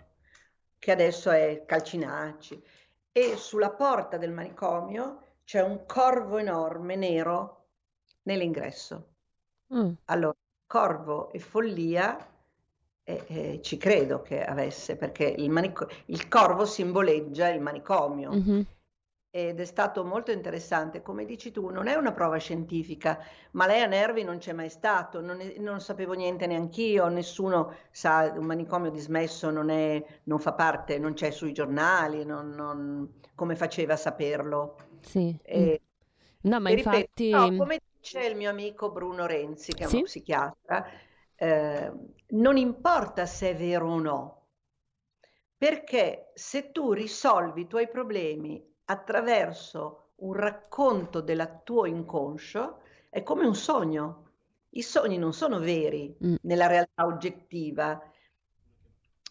che adesso è Calcinacci e sulla porta del manicomio c'è un corvo enorme nero nell'ingresso. Mm. Allora, corvo e follia eh, eh, ci credo che avesse, perché il, manico- il corvo simboleggia il manicomio. Mm-hmm ed è stato molto interessante. Come dici tu, non è una prova scientifica, ma lei a Nervi non c'è mai stato, non, è, non sapevo niente neanch'io, nessuno sa, un manicomio dismesso non, è, non fa parte, non c'è sui giornali, non, non, come faceva a saperlo? Sì. E, no, ma infatti... Ripeto, no, come dice il mio amico Bruno Renzi, che è sì? uno psichiatra, eh, non importa se è vero o no, perché se tu risolvi i tuoi problemi attraverso un racconto del tuo inconscio è come un sogno. I sogni non sono veri mm. nella realtà oggettiva,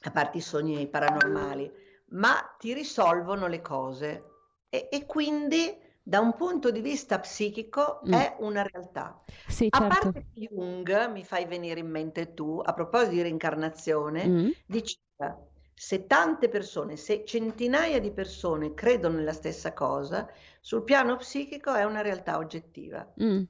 a parte i sogni paranormali, ma ti risolvono le cose e, e quindi da un punto di vista psichico mm. è una realtà. Sì, certo. A parte Jung, mi fai venire in mente tu, a proposito di reincarnazione, mm. diceva se tante persone, se centinaia di persone credono nella stessa cosa, sul piano psichico è una realtà oggettiva. Mm.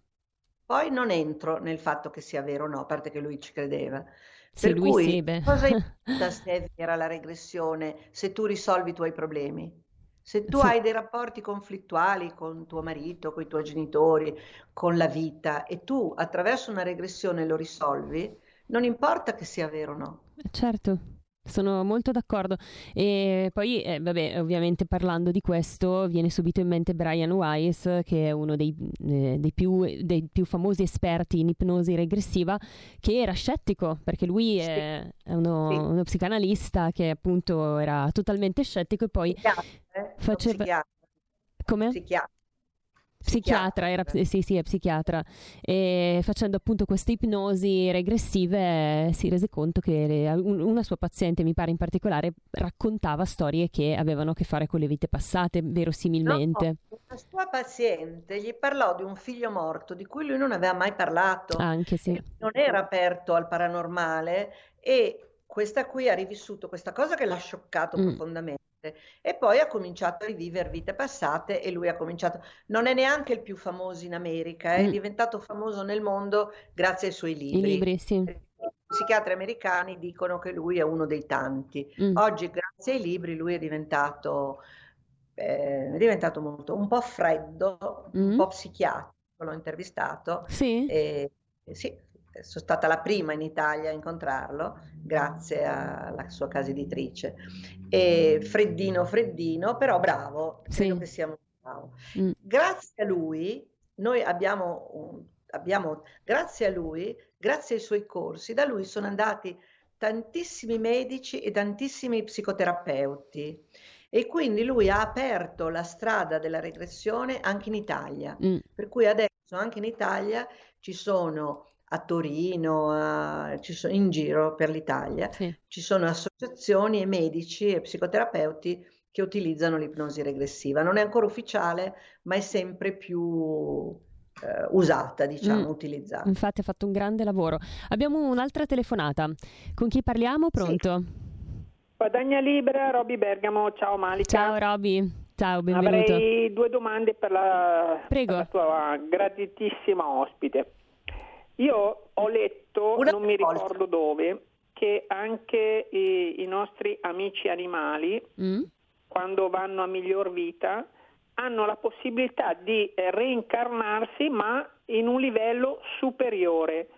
Poi non entro nel fatto che sia vero o no, a parte che lui ci credeva. Sì, per lui cui, sì, cosa importa se è vera la regressione, se tu risolvi i tuoi problemi? Se tu sì. hai dei rapporti conflittuali con tuo marito, con i tuoi genitori, con la vita e tu attraverso una regressione lo risolvi, non importa che sia vero o no. Certo. Sono molto d'accordo. E poi, eh, vabbè, ovviamente parlando di questo, viene subito in mente Brian Weiss, che è uno dei, eh, dei, più, dei più, famosi esperti in ipnosi regressiva, che era scettico, perché lui sì. è, uno, sì. uno, psicanalista che appunto era totalmente scettico e poi psichiatra, faceva... Come? Psichiatra. Psichiatra, era, sì, sì, è psichiatra. E facendo appunto queste ipnosi regressive si rese conto che le, una sua paziente, mi pare in particolare, raccontava storie che avevano a che fare con le vite passate, verosimilmente. No, la sua paziente gli parlò di un figlio morto di cui lui non aveva mai parlato. Anche sì. Non era aperto al paranormale e questa qui ha rivissuto questa cosa che l'ha scioccato mm. profondamente e poi ha cominciato a rivivere vite passate e lui ha cominciato, non è neanche il più famoso in America, è mm. diventato famoso nel mondo grazie ai suoi libri. I libri, sì. I psichiatri americani dicono che lui è uno dei tanti. Mm. Oggi, grazie ai libri, lui è diventato, eh, è diventato molto, un po' freddo, mm. un po' psichiatrico. L'ho intervistato. Sì. E, sì, sono stata la prima in Italia a incontrarlo, grazie alla sua casa editrice. E freddino, freddino, però bravo, credo che sia molto bravo. Mm. Grazie a lui, noi abbiamo, abbiamo, grazie a lui, grazie ai suoi corsi, da lui sono andati tantissimi medici e tantissimi psicoterapeuti. E quindi lui ha aperto la strada della regressione anche in Italia. Mm. Per cui adesso anche in Italia ci sono a Torino, a, sono, in giro per l'Italia, sì. ci sono associazioni e medici e psicoterapeuti che utilizzano l'ipnosi regressiva. Non è ancora ufficiale, ma è sempre più eh, usata, diciamo, mm. utilizzata. Infatti ha fatto un grande lavoro. Abbiamo un'altra telefonata. Con chi parliamo? Pronto? Sì. Guadagna Libera, Roby Bergamo. Ciao Malika. Ciao Roby. Ciao, benvenuto. Avrei due domande per la, per la tua graditissima ospite. Io ho letto, Una non mi ricordo dove, che anche i, i nostri amici animali, mm. quando vanno a miglior vita, hanno la possibilità di reincarnarsi ma in un livello superiore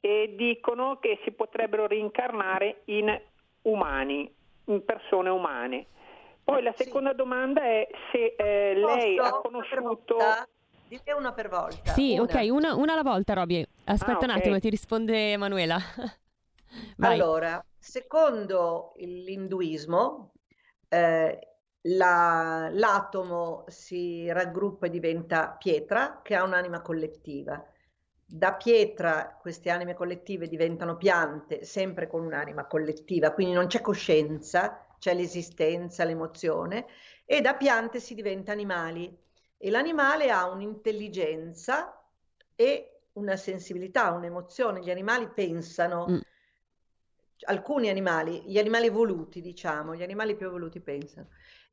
e dicono che si potrebbero reincarnare in umani, in persone umane. Poi la seconda sì. domanda è se eh, lei ha conosciuto... Dite una per volta. Sì, una. ok, una, una, alla volta, Roby. Aspetta ah, okay. un attimo, ti risponde Emanuela. allora, secondo l'induismo, eh, la, l'atomo si raggruppa e diventa pietra che ha un'anima collettiva. Da pietra queste anime collettive diventano piante, sempre con un'anima collettiva, quindi non c'è coscienza, c'è l'esistenza, l'emozione, e da piante si diventa animali e l'animale ha un'intelligenza e una sensibilità, un'emozione. Gli animali pensano, mm. alcuni animali, gli animali evoluti, diciamo, gli animali più evoluti pensano.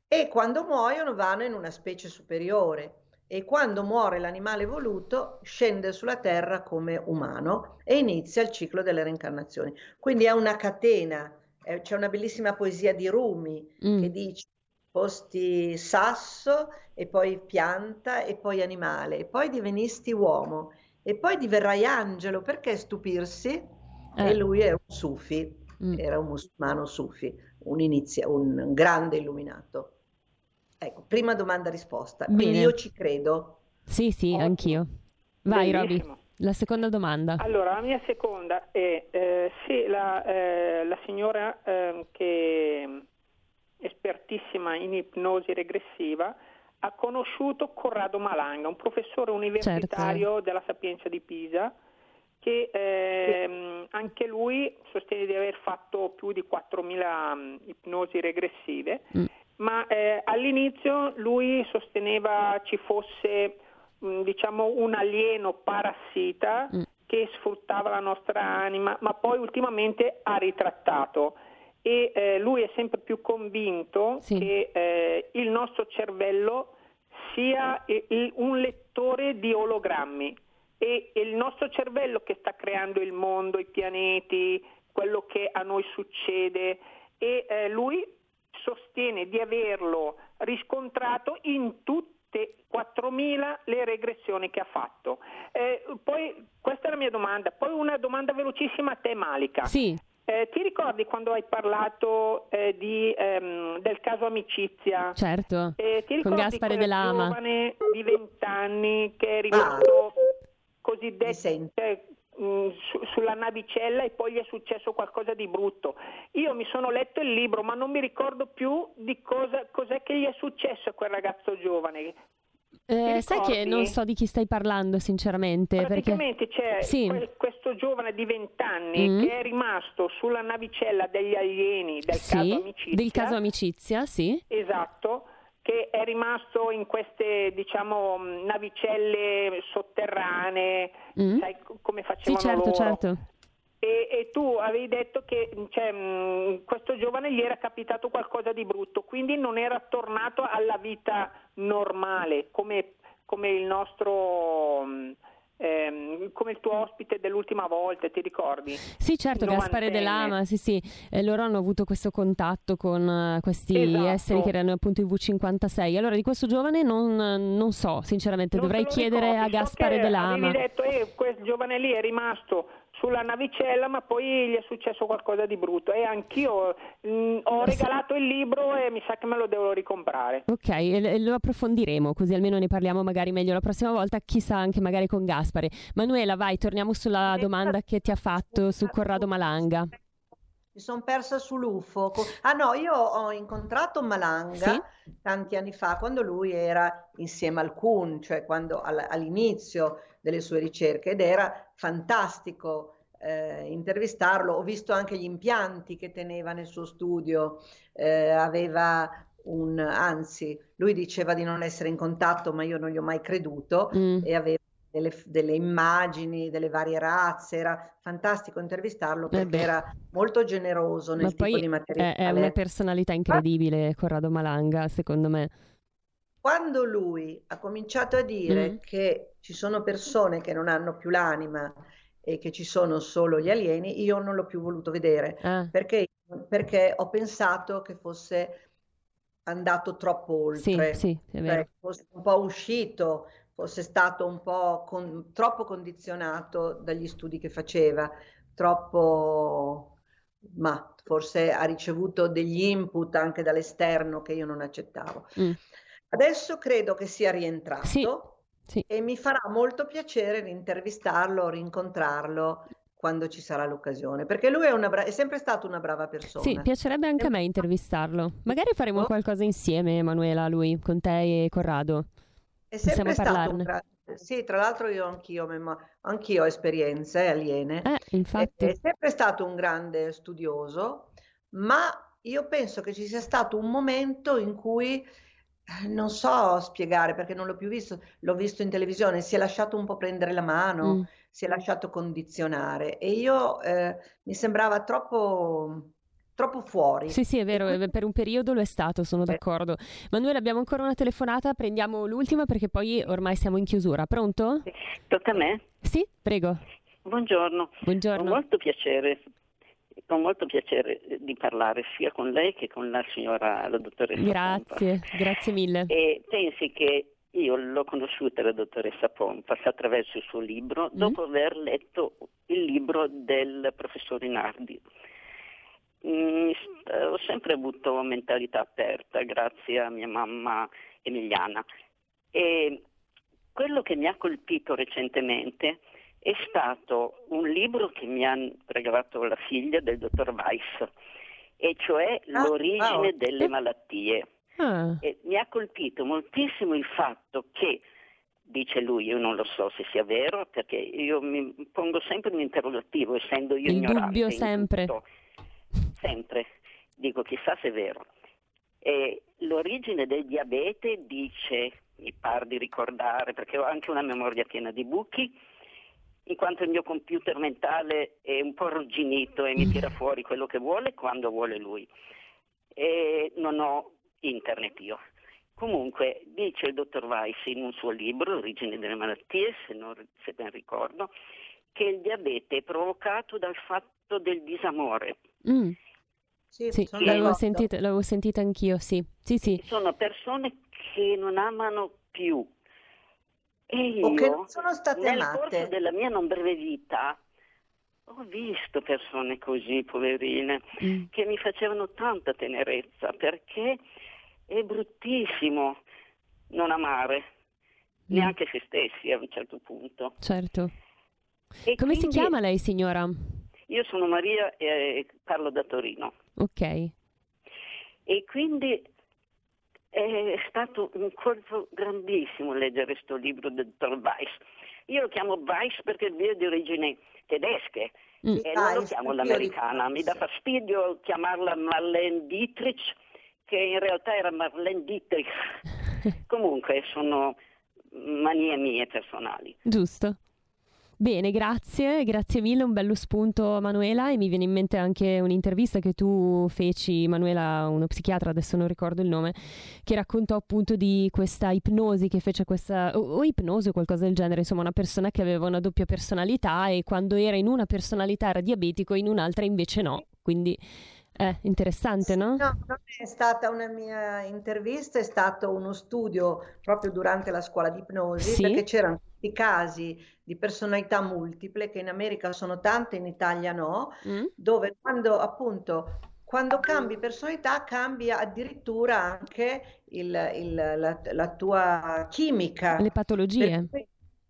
E quando muoiono vanno in una specie superiore e quando muore l'animale evoluto scende sulla terra come umano e inizia il ciclo delle reincarnazioni. Quindi è una catena, eh, c'è una bellissima poesia di Rumi mm. che dice posti sasso e poi pianta e poi animale e poi divenisti uomo e poi diverrai angelo perché stupirsi? Eh. E lui è un sufi, mm. era un musulmano sufi, un, inizia, un grande illuminato. Ecco, prima domanda risposta. Quindi Bene. io ci credo. Sì, sì, Ottimo. anch'io. Vai Roby, la seconda domanda. Allora, la mia seconda è eh, se la, eh, la signora eh, che espertissima in ipnosi regressiva, ha conosciuto Corrado Malanga, un professore universitario certo. della Sapienza di Pisa, che ehm, anche lui sostiene di aver fatto più di 4.000 mm, ipnosi regressive, mm. ma eh, all'inizio lui sosteneva ci fosse mh, mm, diciamo un alieno parassita mm. che sfruttava la nostra anima, ma poi ultimamente ha ritrattato e eh, lui è sempre più convinto sì. che eh, il nostro cervello sia il, un lettore di ologrammi e il nostro cervello che sta creando il mondo, i pianeti, quello che a noi succede e eh, lui sostiene di averlo riscontrato in tutte 4.000 le regressioni che ha fatto. Eh, poi questa è la mia domanda, poi una domanda velocissima a te Malika. Sì eh, ti ricordi quando hai parlato eh, di, ehm, del caso amicizia? Certo, Eh, ti con ricordi Gaspare quel Dell'Ama. giovane di 20 anni che è rimasto cosiddetto Mi sento. eh, mh, su- sulla navicella e poi gli è successo qualcosa di brutto. Io mi sono letto il libro, ma non mi ricordo più di cosa cos'è che gli è successo a quel ragazzo giovane. Eh, sai che non so di chi stai parlando, sinceramente, perché... Praticamente c'è Sì. que- questo giovane di 20 anni Mm. che è rimasto sulla navicella degli alieni del Sì, caso amicizia. del caso amicizia, sì. Esatto, che è rimasto in queste, diciamo, mh, navicelle sotterranee, Mm. sai come Sì, facevano certo, loro. certo. E, e tu avevi detto che cioè, mh, questo giovane gli era capitato qualcosa di brutto, quindi non era tornato alla vita normale, come, come il nostro... mh, ehm, come il tuo ospite dell'ultima volta, ti ricordi? Sì, certo, Gaspare Novantenne. Dell'Ama, sì, sì, Eh, loro hanno avuto questo contatto con eh, questi Esatto. esseri che erano appunto i V56. Allora, di questo giovane non, non so, sinceramente, Non dovrei chiedere ricordi, a so Gaspare che Dell'Ama. Avevi detto, eh, quel giovane lì è rimasto sulla navicella, ma poi gli è successo qualcosa di brutto. E anch'io mh, ho regalato il libro e mi sa che me lo devo ricomprare. Ok, e e lo approfondiremo, così almeno ne parliamo magari meglio la prossima volta, chissà anche magari con Gaspare. Manuela, vai, torniamo sulla domanda che ti ha fatto su Corrado Malanga. Mi sono persa sull'UFO. Ah no, io ho incontrato Malanga Sì. tanti anni fa quando lui era insieme al Kuhn, cioè quando all- all'inizio delle sue ricerche ed era fantastico eh, intervistarlo. Ho visto anche gli impianti che teneva nel suo studio, eh, aveva un, anzi, lui diceva di non essere in contatto, ma io non gli ho mai creduto Mm. e aveva delle, delle immagini delle varie razze, era fantastico intervistarlo perché beh. era molto generoso nel tipo di è, materiale. è una personalità incredibile, Corrado Malanga, secondo me. Quando lui ha cominciato a dire Mm. che ci sono persone che non hanno più l'anima e che ci sono solo gli alieni, io non l'ho più voluto vedere Ah, perché, perché ho pensato che fosse andato troppo sì, oltre, sì, è cioè vero. fosse un po' uscito, fosse stato un po' con- troppo condizionato dagli studi che faceva, troppo, ma forse ha ricevuto degli input anche dall'esterno che io non accettavo. Mm. Adesso credo che sia rientrato Sì, sì. e mi farà molto piacere rintervistarlo, rincontrarlo quando ci sarà l'occasione, perché lui è, bra- è sempre stato una brava persona. Sì, piacerebbe anche a me intervistarlo. Magari faremo qualcosa insieme, Emanuela, lui, con te e Corrado. È sempre stato un. Sì, tra l'altro io anch'io, anch'io ho esperienze aliene. Eh, È, infatti. è sempre stato un grande studioso, ma io penso che ci sia stato un momento in cui eh, non so spiegare perché non l'ho più visto, l'ho visto in televisione, si è lasciato un po' prendere la mano, Mm. si è lasciato condizionare e io eh, mi sembrava troppo, troppo fuori. Sì, sì, è vero, quindi- eh, per un periodo lo è stato, sono Eh. d'accordo. Manuela, abbiamo ancora una telefonata, prendiamo l'ultima perché poi ormai siamo in chiusura. Pronto? Tocca a me? Sì, prego. Buongiorno. Con Buongiorno. molto piacere, con molto piacere eh, di parlare sia con lei che con la signora, la dottoressa Pompa. Grazie, grazie mille. E pensi che io l'ho conosciuta la dottoressa Pompa attraverso il suo libro Mm. dopo aver letto il libro del professor Rinaldi. St- ho sempre avuto mentalità aperta grazie a mia mamma Emiliana e quello che mi ha colpito recentemente è stato un libro che mi ha regalato la figlia del dottor Weiss, e cioè Ah, L'origine wow. delle malattie. Ah, mi ha colpito moltissimo il fatto che, dice lui, io non lo so se sia vero, perché io mi pongo sempre un interrogativo, essendo io Il ignorante. dubbio in sempre. tutto. Sempre. Dico, chissà se è vero. E l'origine del diabete dice, mi par di ricordare, perché ho anche una memoria piena di buchi, in quanto il mio computer mentale è un po' arrugginito e mi tira fuori quello che vuole quando vuole lui. E non ho internet io. Comunque, dice il dottor Weiss in un suo libro, L'origine delle malattie, se, non- se ben ricordo, che il diabete è provocato dal fatto del disamore. mm, Sì, sì, l'avevo sentita, l'avevo sentita anch'io, sì. Sì, sì. Sono persone che non amano più. E O che io, non sono state nel amate. corso della mia non breve vita, ho visto persone così, poverine, mm. che mi facevano tanta tenerezza perché è bruttissimo non amare mm. neanche se stessi a un certo punto. Certo. E Come quindi, si chiama lei, signora? Io sono Maria e parlo da Torino. Ok. E quindi è stato un colpo grandissimo leggere questo libro del dottor Weiss. Io lo chiamo Weiss perché è di origini tedesche mm. e non lo chiamo l'americana. Mi dà fastidio chiamarla Marlene Dietrich, che in realtà era Marlene Dietrich. Comunque sono manie mie personali. Giusto. Bene, grazie, grazie mille, un bello spunto Manuela e mi viene in mente anche un'intervista che tu feci, Manuela, uno psichiatra, adesso non ricordo il nome, che raccontò appunto di questa ipnosi che fece questa, o, o ipnosi o qualcosa del genere, insomma una persona che aveva una doppia personalità e quando era in una personalità era diabetico e in un'altra invece no, quindi è interessante, no? No, non è stata una mia intervista, è stato uno studio proprio durante la scuola di ipnosi, sì? perché c'erano questi casi di personalità multiple, che in America sono tante, in Italia no, mm. dove quando appunto quando cambi personalità cambia addirittura anche il, il, la, la, tua chimica. Le patologie.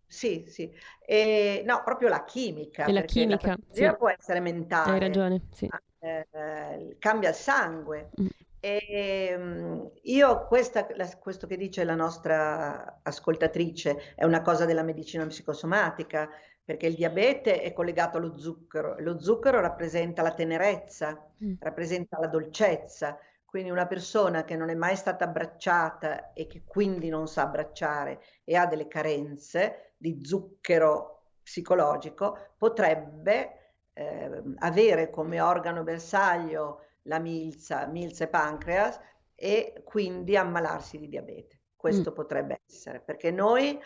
Sì, sì. E, no, proprio la chimica. E la chimica. La sì. può essere mentale. Hai ragione, sì. Eh, cambia il sangue. Mm. E, ehm, io questa, questo che dice la nostra ascoltatrice è una cosa della medicina psicosomatica, perché il diabete è collegato allo zucchero. Lo zucchero rappresenta la tenerezza, mm. rappresenta la dolcezza. Quindi una persona che non è mai stata abbracciata e che quindi non sa abbracciare e ha delle carenze di zucchero psicologico potrebbe eh, avere come organo bersaglio la milza, milza e pancreas e quindi ammalarsi di diabete. Questo mm. potrebbe essere, perché noi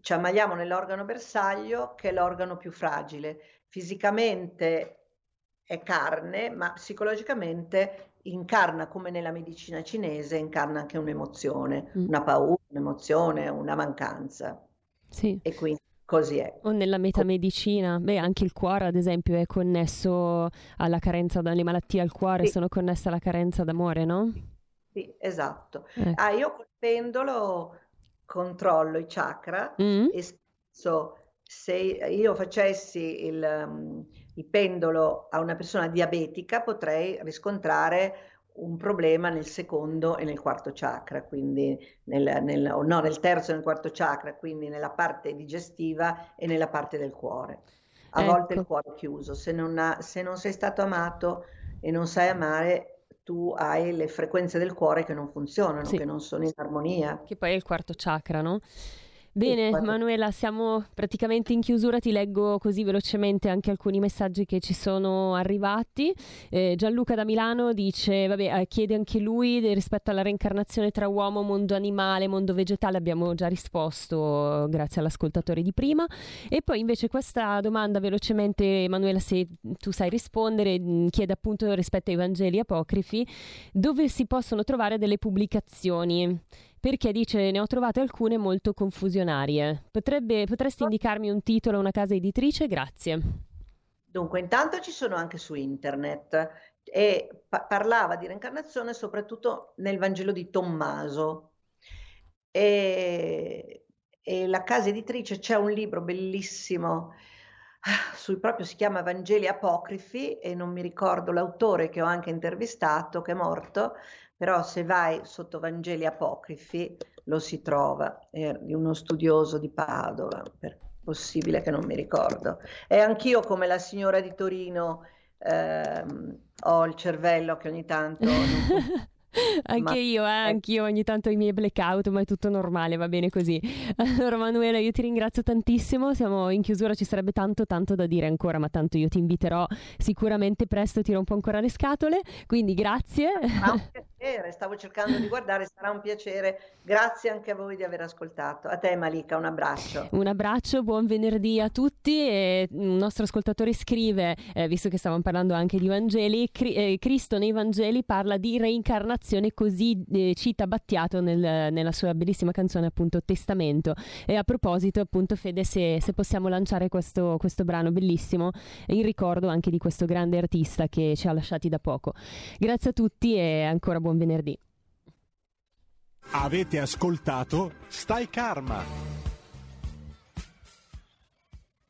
ci ammaliamo nell'organo bersaglio che è l'organo più fragile. Fisicamente è carne, ma psicologicamente incarna come nella medicina cinese, incarna anche un'emozione, mm. una paura, un'emozione, una mancanza. Sì. E quindi Così è. O nella metamedicina, beh, anche il cuore, ad esempio, è connesso alla carenza dalle malattie al cuore, sì. sono connesse alla carenza d'amore, no? Sì, esatto. Eh. Ah, io col pendolo controllo i chakra mm. e spesso se io facessi il, um, il pendolo a una persona diabetica potrei riscontrare un problema nel secondo e nel quarto chakra, quindi nel, nel, no, nel terzo e nel quarto chakra, quindi nella parte digestiva e nella parte del cuore. A ecco. volte il cuore è chiuso, se non, ha, se non sei stato amato e non sai amare, tu hai le frequenze del cuore che non funzionano, sì. che non sono in armonia. Che poi è il quarto chakra, no? Bene, Manuela, siamo praticamente in chiusura, ti leggo così velocemente anche alcuni messaggi che ci sono arrivati. Eh, Gianluca da Milano dice, vabbè, eh, chiede anche lui rispetto alla reincarnazione tra uomo, mondo animale, mondo vegetale, abbiamo già risposto grazie all'ascoltatore di prima. E poi invece questa domanda velocemente, Manuela, se tu sai rispondere, mm, chiede appunto rispetto ai Vangeli apocrifi, dove si possono trovare delle pubblicazioni perché dice ne ho trovate alcune molto confusionarie. Potrebbe, potresti indicarmi un titolo, una casa editrice? Grazie. Dunque, intanto ci sono anche su internet e pa- parlava di reincarnazione soprattutto nel Vangelo di Tommaso. E, e la casa editrice c'è un libro bellissimo ah, sui proprio si chiama Vangeli apocrifi e non mi ricordo l'autore che ho anche intervistato che è morto però se vai sotto Vangeli apocrifi lo si trova, è di uno studioso di Padova, per possibile che non mi ricordo. E anch'io come la signora di Torino ehm, ho il cervello che ogni tanto... Non... Anche ma... io, eh, anch'io ogni tanto i miei blackout, ma è tutto normale, va bene così. Allora Manuela, io ti ringrazio tantissimo, siamo in chiusura, ci sarebbe tanto tanto da dire ancora, ma tanto io ti inviterò sicuramente presto, ti rompo ancora le scatole, quindi grazie. Sarà un piacere, stavo cercando di guardare, sarà un piacere. Grazie anche a voi di aver ascoltato. A te Malika, un abbraccio. Un abbraccio, buon venerdì a tutti. E un nostro ascoltatore scrive, eh, visto che stavamo parlando anche di Vangeli, Cri- eh, Cristo nei Vangeli parla di reincarnazione così eh, cita Battiato nel, nella sua bellissima canzone appunto Testamento. E a proposito appunto Fede se, se possiamo lanciare questo, questo brano bellissimo in ricordo anche di questo grande artista che ci ha lasciati da poco. Grazie a tutti e ancora buon venerdì. Avete ascoltato Stai Karma